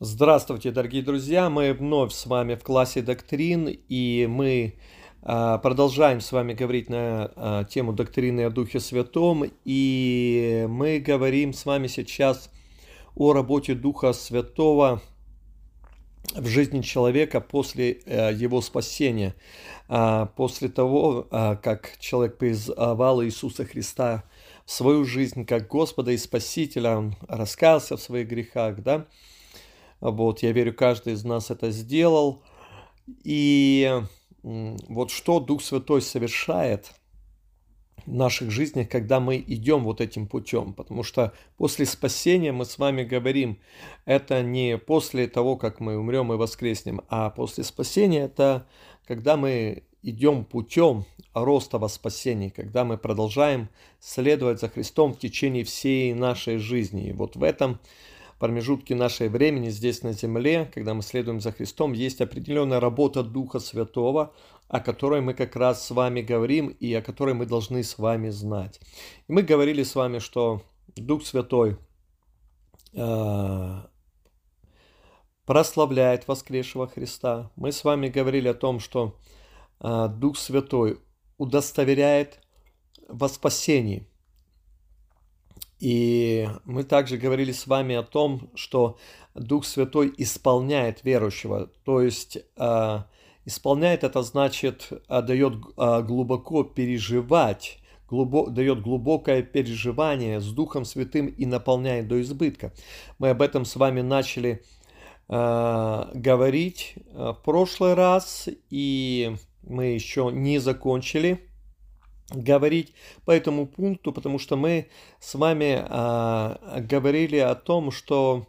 Здравствуйте, дорогие друзья! Мы вновь с вами в классе доктрин, и мы а, продолжаем с вами говорить на а, тему доктрины о Духе Святом, и мы говорим с вами сейчас о работе Духа Святого в жизни человека после а, его спасения, а, после того, как человек призвал Иисуса Христа в свою жизнь как Господа и Спасителя, он раскаялся в своих грехах, да, вот, я верю, каждый из нас это сделал. И вот что Дух Святой совершает в наших жизнях, когда мы идем вот этим путем. Потому что после спасения мы с вами говорим, это не после того, как мы умрем и воскреснем, а после спасения это когда мы идем путем роста во спасении, когда мы продолжаем следовать за Христом в течение всей нашей жизни. И вот в этом промежутке нашей времени здесь на земле, когда мы следуем за Христом, есть определенная работа Духа Святого, о которой мы как раз с вами говорим и о которой мы должны с вами знать. И мы говорили с вами, что Дух Святой э, прославляет воскресшего Христа. Мы с вами говорили о том, что э, Дух Святой удостоверяет во спасении. И мы также говорили с вами о том, что Дух Святой исполняет верующего. То есть э, исполняет это значит э, дает э, глубоко переживать, глубо, дает глубокое переживание с Духом Святым и наполняет до избытка. Мы об этом с вами начали э, говорить в прошлый раз, и мы еще не закончили говорить по этому пункту, потому что мы с вами а, говорили о том, что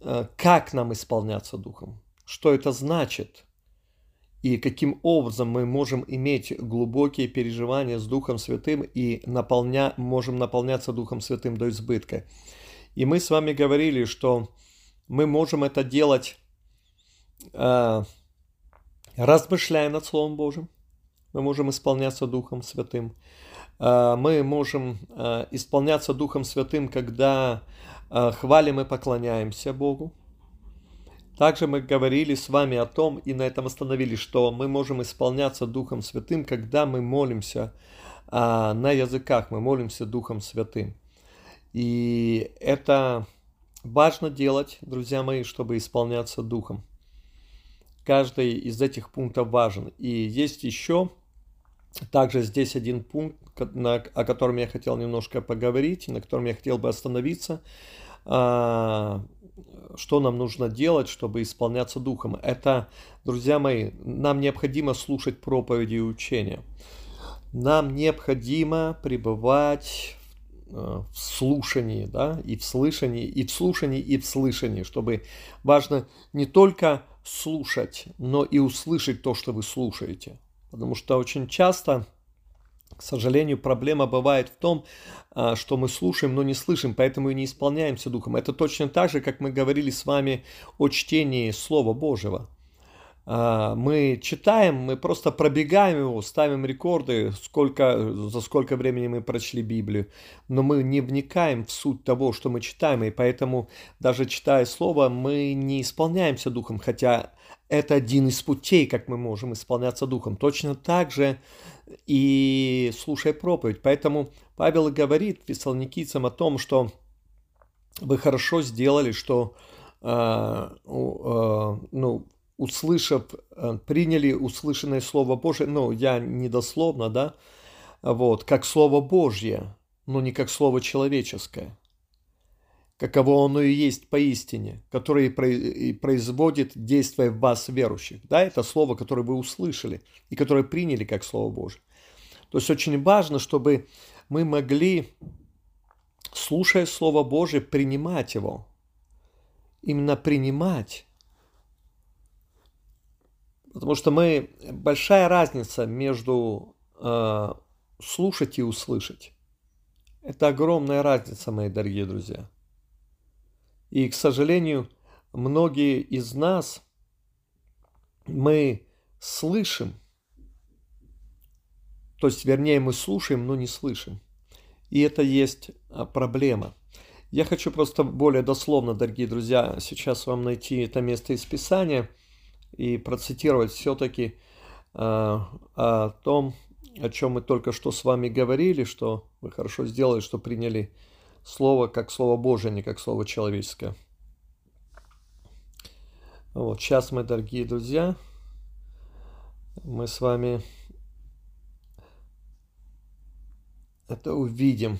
а, как нам исполняться Духом, что это значит и каким образом мы можем иметь глубокие переживания с Духом Святым и наполня, можем наполняться Духом Святым до избытка. И мы с вами говорили, что мы можем это делать, а, размышляя над Словом Божьим, мы можем исполняться Духом Святым. А, мы можем а, исполняться Духом Святым, когда а, хвалим и поклоняемся Богу. Также мы говорили с вами о том, и на этом остановились, что мы можем исполняться Духом Святым, когда мы молимся на языках, мы молимся Духом Святым. И это важно делать, друзья мои, чтобы исполняться Духом. Каждый из этих пунктов важен. И есть еще также здесь один пункт, о котором я хотел немножко поговорить, на котором я хотел бы остановиться. А, что нам нужно делать, чтобы исполняться Духом? Это, друзья мои, нам необходимо слушать проповеди и учения. Нам необходимо пребывать в слушании, да, и в слышании, и в слушании, и в слышании, чтобы важно не только слушать, но и услышать то, что вы слушаете. Потому что очень часто, к сожалению, проблема бывает в том, а, что мы слушаем, но не слышим, поэтому и не исполняемся Духом. Это точно так же, как мы говорили с вами о чтении Слова Божьего. А, мы читаем, мы просто пробегаем его, ставим рекорды, сколько, за сколько времени мы прочли Библию, но мы не вникаем в суть того, что мы читаем, и поэтому даже читая Слово, мы не исполняемся Духом, хотя это один из путей, как мы можем исполняться Духом. Точно так же и слушая проповедь. Поэтому Павел говорит фессалоникийцам о том, что вы хорошо сделали, что э, э, ну, услышав, э, приняли услышанное Слово Божие, ну, я недословно, да, вот, как Слово Божье, но не как Слово человеческое каково оно и есть поистине, которое и производит действие в вас верующих. Да, это слово, которое вы услышали и которое приняли как Слово Божие. То есть очень важно, чтобы мы могли, слушая Слово Божие, принимать его. Именно принимать. Потому что мы... Большая разница между э, слушать и услышать. Это огромная разница, мои дорогие друзья. И, к сожалению, многие из нас, мы слышим, то есть, вернее, мы слушаем, но не слышим. И это есть а, проблема. Я хочу просто более дословно, дорогие друзья, сейчас вам найти это место из Писания и процитировать все-таки э, о том, о чем мы только что с вами говорили, что вы хорошо сделали, что приняли слово как слово Божие, а не как слово человеческое. Вот, сейчас мы, дорогие друзья, мы с вами это увидим.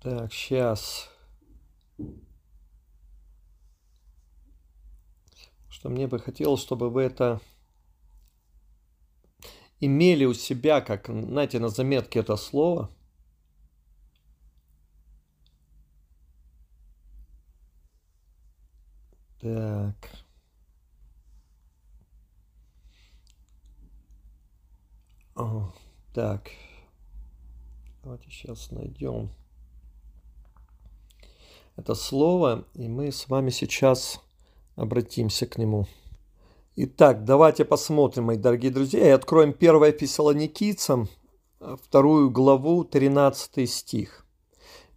Так, сейчас. Что мне бы хотелось, чтобы вы это имели у себя, как, знаете, на заметке это слово. Так. О, так. Давайте сейчас найдем это слово, и мы с вами сейчас обратимся к нему. Итак, давайте посмотрим, мои дорогие друзья, и откроем 1 Фессалоникийцам, вторую главу, 13 стих.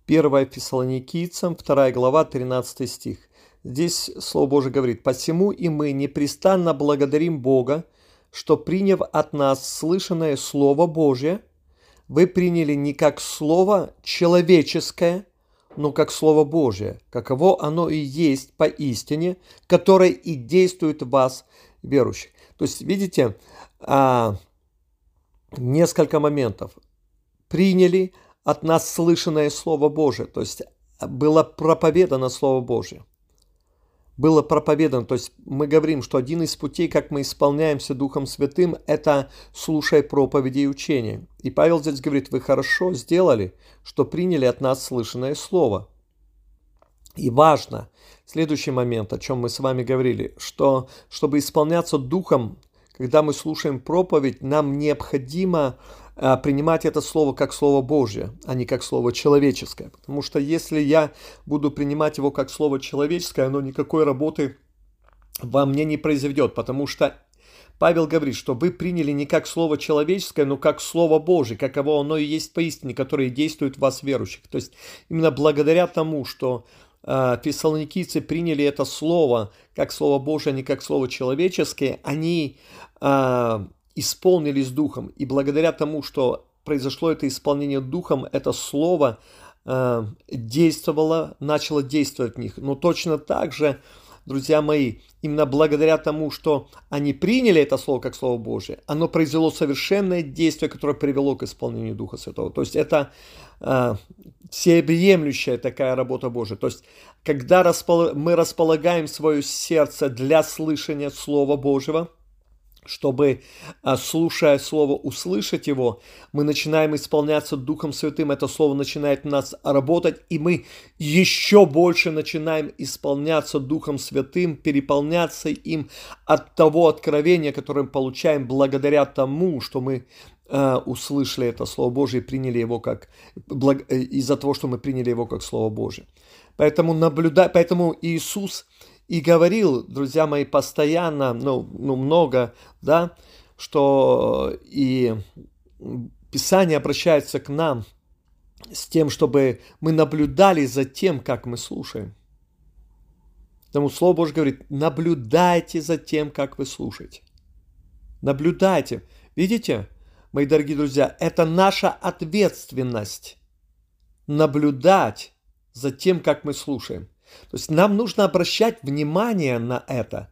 1 Фессалоникийцам, 2 глава, 13 стих. Здесь Слово Божие говорит, «Посему и мы непрестанно благодарим Бога, что, приняв от нас слышанное Слово Божье, вы приняли не как Слово человеческое, но как Слово Божие, каково оно и есть поистине, которое и действует в вас, верующих. То есть, видите, а, несколько моментов. Приняли от нас слышанное Слово Божие, то есть было проповедано Слово Божие было проповедано. То есть мы говорим, что один из путей, как мы исполняемся Духом Святым, это слушая проповеди и учения. И Павел здесь говорит, вы хорошо сделали, что приняли от нас слышанное слово. И важно, следующий момент, о чем мы с вами говорили, что чтобы исполняться Духом, когда мы слушаем проповедь, нам необходимо принимать это слово как слово Божье, а не как слово человеческое. Потому что если я буду принимать его как слово человеческое, оно никакой работы во мне не произведет, потому что Павел говорит, что вы приняли не как слово человеческое, но как слово Божие, каково оно и есть поистине, которое действует в вас верующих. То есть именно благодаря тому, что э, фессалоникийцы приняли это слово как слово Божие, а не как слово человеческое, они э, исполнились Духом. И благодаря тому, что произошло это исполнение Духом, это слово э, действовало, начало действовать в них. Но точно так же, друзья мои, именно благодаря тому, что они приняли это слово как Слово Божие, оно произвело совершенное действие, которое привело к исполнению Духа Святого. То есть это э, всеобъемлющая такая работа Божия. То есть когда распол... мы располагаем свое сердце для слышания Слова Божьего – чтобы, а, слушая Слово, услышать его, мы начинаем исполняться Духом Святым, это Слово начинает в нас работать, и мы еще больше начинаем исполняться Духом Святым, переполняться им от того откровения, которое мы получаем благодаря тому, что мы э, услышали это Слово Божие приняли его как, э, из-за того, что мы приняли его как Слово Божие. Поэтому, наблюда... Поэтому Иисус и говорил, друзья мои, постоянно, ну, ну много, да, что и Писание обращается к нам с тем, чтобы мы наблюдали за тем, как мы слушаем. Потому Слово Божье говорит, наблюдайте за тем, как вы слушаете. Наблюдайте. Видите, мои дорогие друзья, это наша ответственность наблюдать за тем, как мы слушаем. То есть нам нужно обращать внимание на это,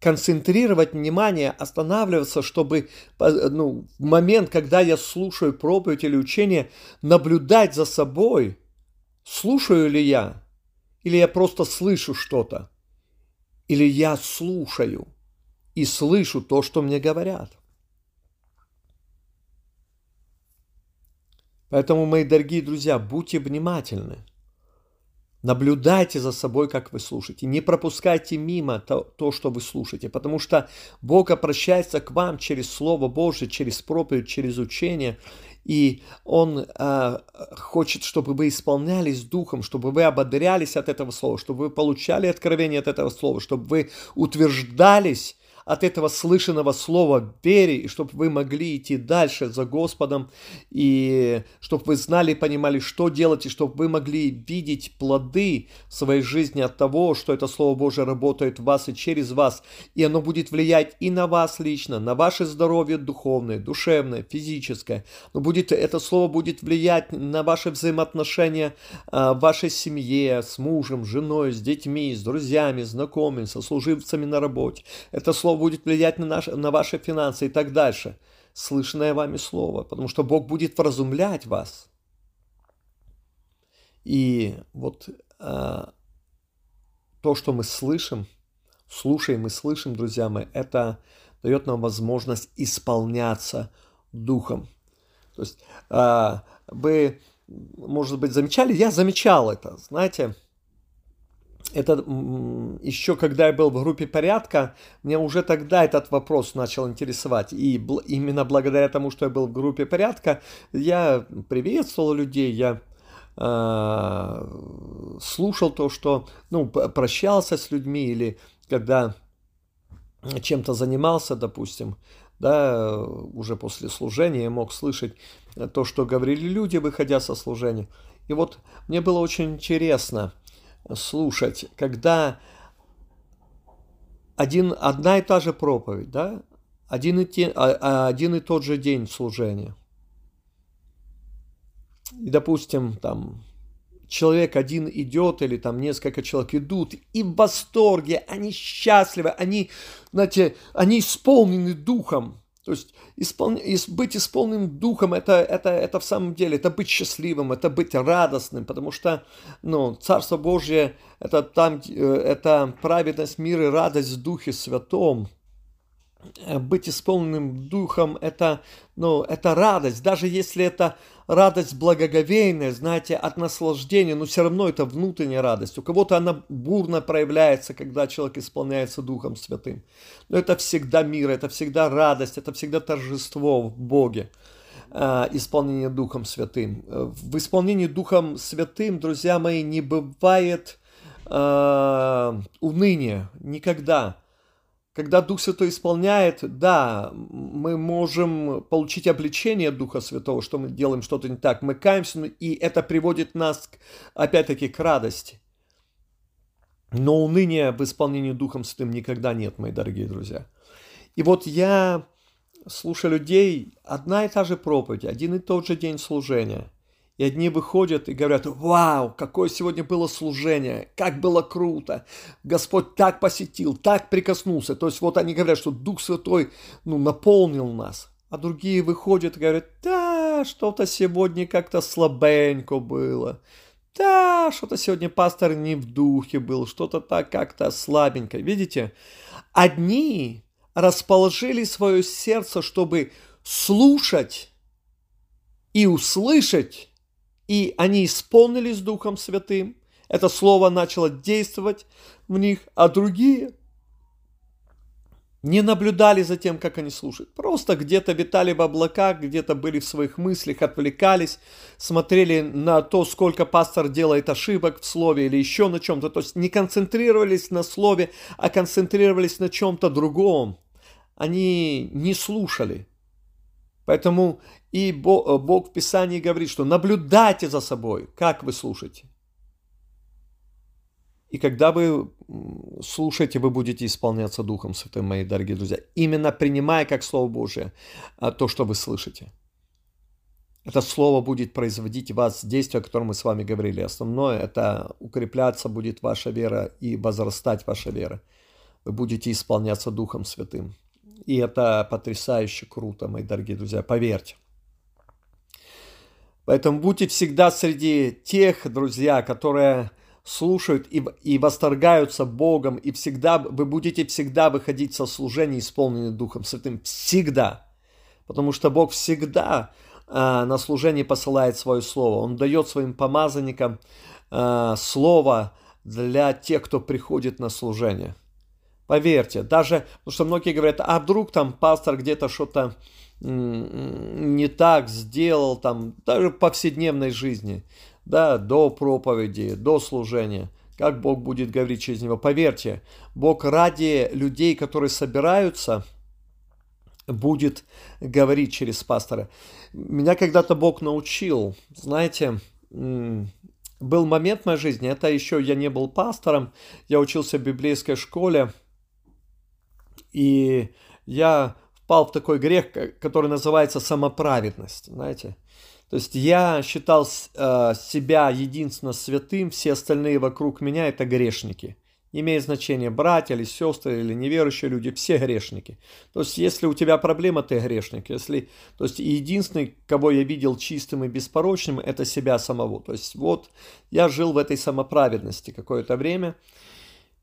концентрировать внимание, останавливаться, чтобы ну, в момент, когда я слушаю проповедь или учение, наблюдать за собой, слушаю ли я, или я просто слышу что-то, или я слушаю и слышу то, что мне говорят. Поэтому, мои дорогие друзья, будьте внимательны – Наблюдайте за собой, как вы слушаете. Не пропускайте мимо то, то, что вы слушаете, потому что Бог обращается к вам через Слово Божье, через проповедь, через учение, и Он э, хочет, чтобы вы исполнялись Духом, чтобы вы ободрялись от этого Слова, чтобы вы получали откровение от этого Слова, чтобы вы утверждались от этого слышанного слова вере, и чтобы вы могли идти дальше за Господом, и чтобы вы знали и понимали, что делать, и чтобы вы могли видеть плоды в своей жизни от того, что это Слово Божие работает в вас и через вас, и оно будет влиять и на вас лично, на ваше здоровье духовное, душевное, физическое, но будет, это Слово будет влиять на ваши взаимоотношения а, в вашей семье, с мужем, женой, с детьми, с друзьями, знакомыми, со служивцами на работе. Это слово будет влиять на, наш, на ваши финансы и так дальше. Слышанное вами слово, потому что Бог будет вразумлять вас. И вот а, то, что мы слышим, слушаем и слышим, друзья мои, это дает нам возможность исполняться Духом. То есть а, вы, может быть, замечали, я замечал это, знаете, это еще когда я был в группе порядка, мне уже тогда этот вопрос начал интересовать. И бл- именно благодаря тому, что я был в группе порядка, я приветствовал людей, я э, слушал то, что, ну, прощался с людьми или когда чем-то занимался, допустим, да, уже после служения я мог слышать то, что говорили люди, выходя со служения. И вот мне было очень интересно слушать, когда один, одна и та же проповедь, да, один и, те, а, а один и тот же день служения. И, допустим, там человек один идет или там несколько человек идут и в восторге, они счастливы, они, знаете, они исполнены духом. То есть испол... быть исполненным духом это, это, это в самом деле, это быть счастливым, это быть радостным, потому что ну, Царство Божье это там, э, это праведность мира и радость в Духе Святом. Э, быть исполненным духом это, ну, это радость, даже если это радость благоговейная, знаете, от наслаждения, но все равно это внутренняя радость. У кого-то она бурно проявляется, когда человек исполняется Духом Святым. Но это всегда мир, это всегда радость, это всегда торжество в Боге э, исполнение Духом Святым. В исполнении Духом Святым, друзья мои, не бывает э, уныния никогда. Когда Дух Святой исполняет, да, мы можем получить обличение Духа Святого, что мы делаем что-то не так. Мы каемся, и это приводит нас, опять-таки, к радости. Но уныния в исполнении Духом Святым никогда нет, мои дорогие друзья. И вот я слушаю людей, одна и та же проповедь, один и тот же день служения – и одни выходят и говорят, вау, какое сегодня было служение, как было круто, Господь так посетил, так прикоснулся. То есть вот они говорят, что Дух Святой ну, наполнил нас. А другие выходят и говорят, да, что-то сегодня как-то слабенько было. Да, что-то сегодня пастор не в духе был, что-то так как-то слабенько. Видите, одни расположили свое сердце, чтобы слушать и услышать и они исполнились Духом Святым. Это слово начало действовать в них, а другие не наблюдали за тем, как они слушают. Просто где-то витали в облаках, где-то были в своих мыслях, отвлекались, смотрели на то, сколько пастор делает ошибок в слове или еще на чем-то. То есть не концентрировались на слове, а концентрировались на чем-то другом. Они не слушали. Поэтому и Бог, Бог в Писании говорит, что наблюдайте за собой, как вы слушаете. И когда вы слушаете, вы будете исполняться Духом Святым, мои дорогие друзья. Именно принимая как Слово Божие а, то, что вы слышите. Это Слово будет производить в вас действие, о котором мы с вами говорили. Основное – это укрепляться будет ваша вера и возрастать ваша вера. Вы будете исполняться Духом Святым. И это потрясающе круто, мои дорогие друзья, поверьте. Поэтому будьте всегда среди тех, друзья, которые слушают и, и восторгаются Богом, и всегда, вы будете всегда выходить со служения, исполненные Духом Святым. Всегда. Потому что Бог всегда э, на служении посылает свое слово. Он дает своим помазанникам э, слово для тех, кто приходит на служение. Поверьте, даже, потому что многие говорят, а вдруг там пастор где-то что-то не так сделал, там, даже в повседневной жизни, да, до проповеди, до служения. как Бог будет говорить через него. Поверьте, Бог ради людей, которые собираются, будет говорить через пастора. Меня когда-то Бог научил, знаете, был момент в моей жизни, это еще я не был пастором, я учился в библейской школе, и я впал в такой грех, который называется самоправедность, знаете. То есть я считал э, себя единственно святым, все остальные вокруг меня это грешники. Не имеет значения, братья или сестры, или неверующие люди, все грешники. То есть, если у тебя проблема, ты грешник. Если, то есть, единственный, кого я видел чистым и беспорочным, это себя самого. То есть, вот я жил в этой самоправедности какое-то время.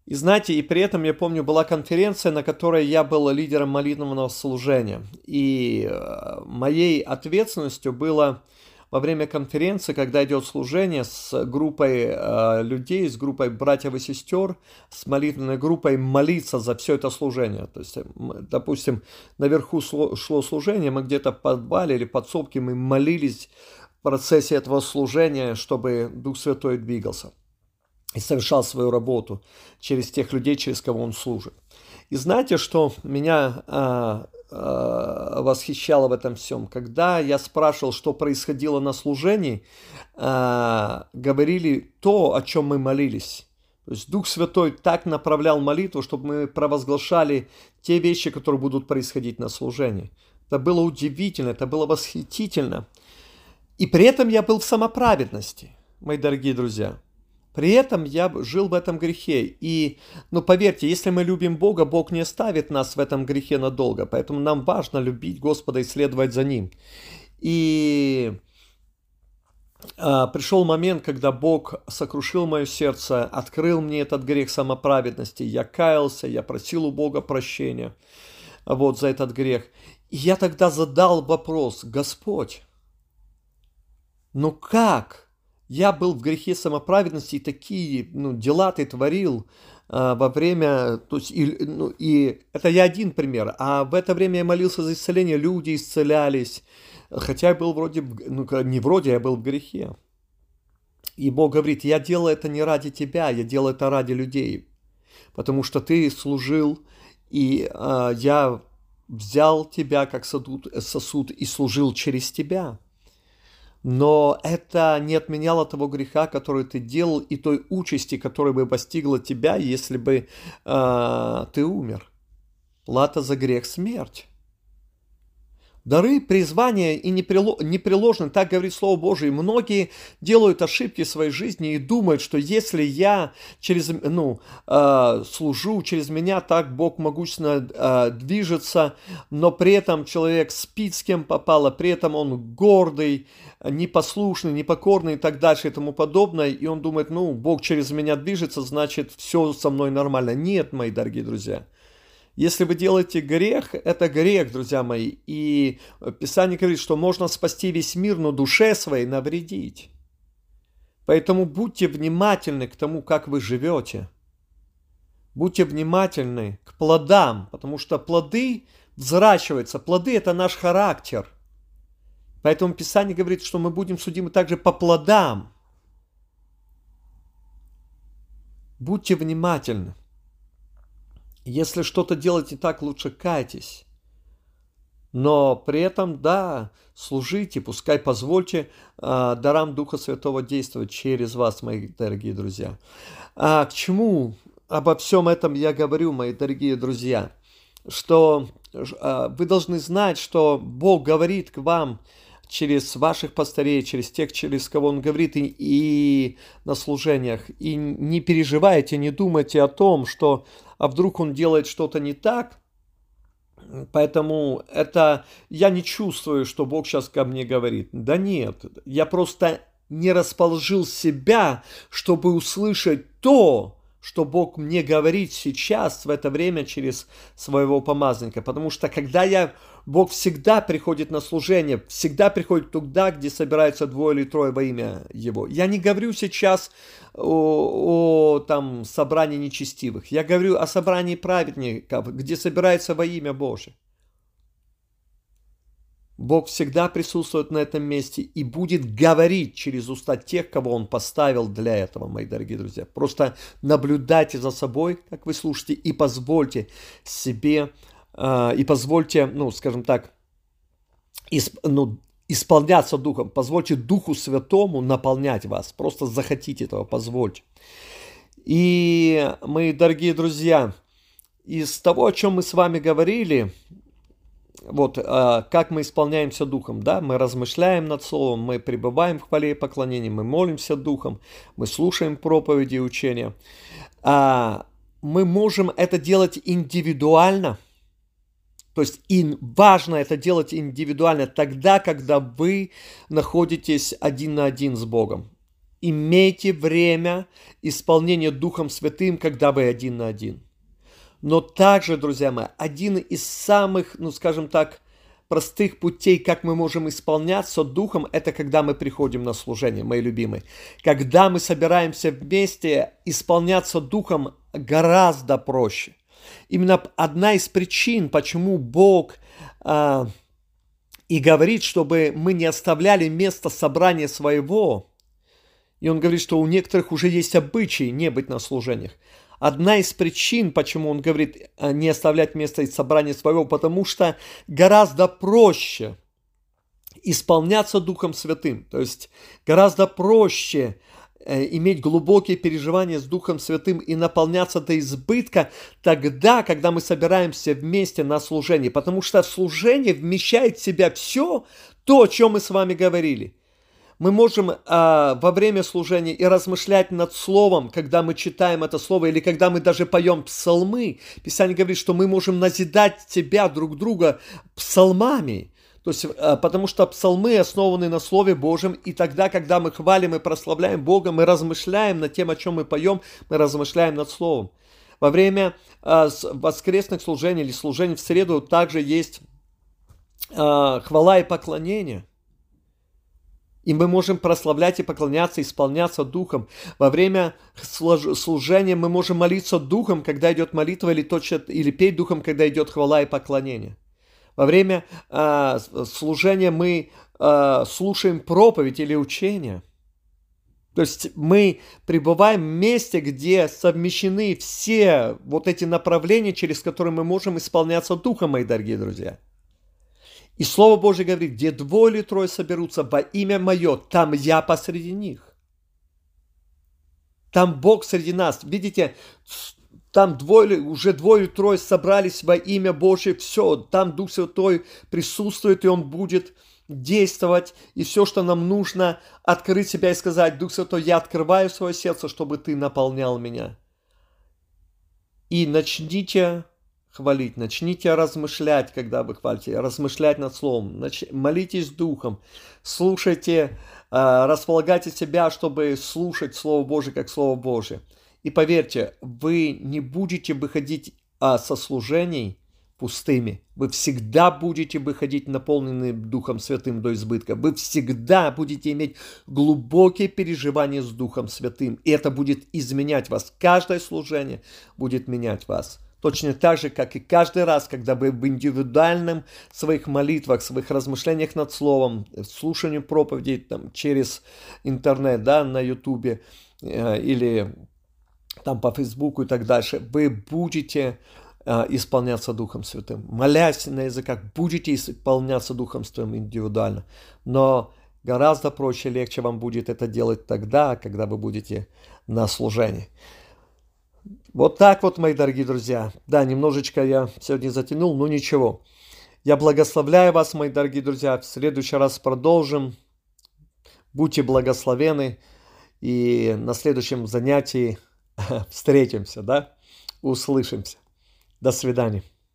И знаете, и при этом, я помню, была конференция, на которой я был лидером молитвенного служения. И э, моей ответственностью было во время конференции, когда идет служение с группой э, людей, с группой братьев и сестер, с молитвенной группой молиться за все это служение. То есть, допустим, наверху шло, служение, мы где-то в подвале или подсобке мы молились в процессе этого служения, чтобы Дух Святой двигался и совершал свою работу через тех людей, через кого он служит. И знаете, что меня а, а, восхищало в этом всем? Когда я спрашивал, что происходило на служении, а, говорили то, о чем мы молились. То есть Дух Святой так направлял молитву, чтобы мы провозглашали те вещи, которые будут происходить на служении. Это было удивительно, это было восхитительно. И при этом я был в самоправедности, мои дорогие друзья. При этом я жил в этом грехе. И, ну, поверьте, если мы любим Бога, Бог не оставит нас в этом грехе надолго. Поэтому нам важно любить Господа и следовать за Ним. И а, пришел момент, когда Бог сокрушил мое сердце, открыл мне этот грех самоправедности. Я каялся, я просил у Бога прощения вот за этот грех. И я тогда задал вопрос, Господь, ну как? Я был в грехе самоправедности, и такие ну, дела ты творил а, во время, то есть, и, ну, и это я один пример, а в это время я молился за исцеление, люди исцелялись, хотя я был вроде, ну, не вроде, я был в грехе. И Бог говорит, я делаю это не ради тебя, я делаю это ради людей, потому что ты служил, и а, я взял тебя как сосуд, сосуд и служил через тебя но это не отменяло того греха, который ты делал, и той участи, которая бы постигла тебя, если бы э, ты умер. Плата за грех – смерть. Дары, призвания и непреложны, так говорит Слово Божие. Многие делают ошибки в своей жизни и думают, что если я через, ну, э, служу, через меня так Бог могущественно э, движется, но при этом человек спит с кем попало, при этом он гордый, непослушный, непокорный и так дальше и тому подобное, и он думает, ну, Бог через меня движется, значит, все со мной нормально. Нет, мои дорогие друзья. Если вы делаете грех, это грех, друзья мои. И Писание говорит, что можно спасти весь мир, но душе своей навредить. Поэтому будьте внимательны к тому, как вы живете. Будьте внимательны к плодам, потому что плоды взращиваются. Плоды – это наш характер. Поэтому Писание говорит, что мы будем судимы также по плодам. Будьте внимательны. Если что-то делаете так, лучше кайтесь. Но при этом, да, служите, пускай позвольте э, дарам Духа Святого действовать через вас, мои дорогие друзья. А к чему обо всем этом я говорю, мои дорогие друзья? Что э, вы должны знать, что Бог говорит к вам через ваших пастырей, через тех, через кого Он говорит, и, и на служениях. И не переживайте, не думайте о том, что а вдруг он делает что-то не так. Поэтому это я не чувствую, что Бог сейчас ко мне говорит. Да нет, я просто не расположил себя, чтобы услышать то, что Бог мне говорит сейчас, в это время, через своего помазанника. Потому что когда я... Бог всегда приходит на служение, всегда приходит туда, где собираются двое или трое во имя Его. Я не говорю сейчас о, о там, собрании нечестивых. Я говорю о собрании праведников, где собираются во имя Божие. Бог всегда присутствует на этом месте и будет говорить через уста тех, кого Он поставил для этого, мои дорогие друзья. Просто наблюдайте за собой, как вы слушаете, и позвольте себе, э, и позвольте, ну, скажем так, исп, ну, исполняться Духом. Позвольте Духу Святому наполнять вас. Просто захотите этого, позвольте. И, мои дорогие друзья, из того, о чем мы с вами говорили, вот а, как мы исполняемся Духом, да, мы размышляем над Словом, мы пребываем в хвале и поклонении, мы молимся Духом, мы слушаем проповеди и учения. А, мы можем это делать индивидуально, то есть и важно это делать индивидуально тогда, когда вы находитесь один на один с Богом. Имейте время исполнения Духом Святым, когда вы один на один. Но также, друзья мои, один из самых, ну скажем так, простых путей, как мы можем исполняться Духом, это когда мы приходим на служение, мои любимые. Когда мы собираемся вместе, исполняться Духом гораздо проще. Именно одна из причин, почему Бог а, и говорит, чтобы мы не оставляли место собрания своего, и он говорит, что у некоторых уже есть обычаи не быть на служениях. Одна из причин, почему он говорит э, не оставлять место из собрания своего, потому что гораздо проще исполняться Духом Святым. То есть гораздо проще э, иметь глубокие переживания с Духом Святым и наполняться до избытка тогда, когда мы собираемся вместе на служение. Потому что служение вмещает в себя все то, о чем мы с вами говорили мы можем а, во время служения и размышлять над словом, когда мы читаем это слово, или когда мы даже поем псалмы. Писание говорит, что мы можем назидать себя друг друга псалмами. То есть, а, потому что псалмы основаны на Слове Божьем, и тогда, когда мы хвалим и прославляем Бога, мы размышляем над тем, о чем мы поем, мы размышляем над Словом. Во время а, воскресных служений или служений в среду также есть хвала и поклонение – и мы можем прославлять и поклоняться, исполняться Духом. Во время служения мы можем молиться Духом, когда идет молитва, или, точно, или петь Духом, когда идет хвала и поклонение. Во время э, служения мы э, слушаем проповедь или учение. То есть мы пребываем в месте, где совмещены все вот эти направления, через которые мы можем исполняться Духом, мои дорогие друзья. И Слово Божье говорит, где двое или трое соберутся во имя Мое, там я посреди них. Там Бог среди нас. Видите, там двое, уже двое или трое собрались во имя Божье, все, там Дух Святой присутствует, и Он будет действовать, и все, что нам нужно, открыть себя и сказать, Дух Святой, я открываю свое сердце, чтобы Ты наполнял меня. И начните хвалить, начните размышлять, когда вы хвалите, размышлять над Словом, нач... молитесь Духом, слушайте, э, располагайте себя, чтобы слушать Слово Божие как Слово Божие. И поверьте, вы не будете выходить э, со служений пустыми. Вы всегда будете выходить наполненные Духом Святым до избытка. Вы всегда будете иметь глубокие переживания с Духом Святым. И это будет изменять вас. Каждое служение будет менять вас. Точно так же, как и каждый раз, когда вы в индивидуальном своих молитвах, своих размышлениях над Словом, слушанию проповедей там, через интернет, да, на Ютубе э, или там по Фейсбуку и так дальше, вы будете э, исполняться Духом Святым. Молясь на языках, будете исполняться Духом Святым индивидуально. Но гораздо проще, легче вам будет это делать тогда, когда вы будете на служении. Вот так вот, мои дорогие друзья. Да, немножечко я сегодня затянул, но ничего. Я благословляю вас, мои дорогие друзья. В следующий раз продолжим. Будьте благословены. И на следующем занятии встретимся, да? Услышимся. До свидания.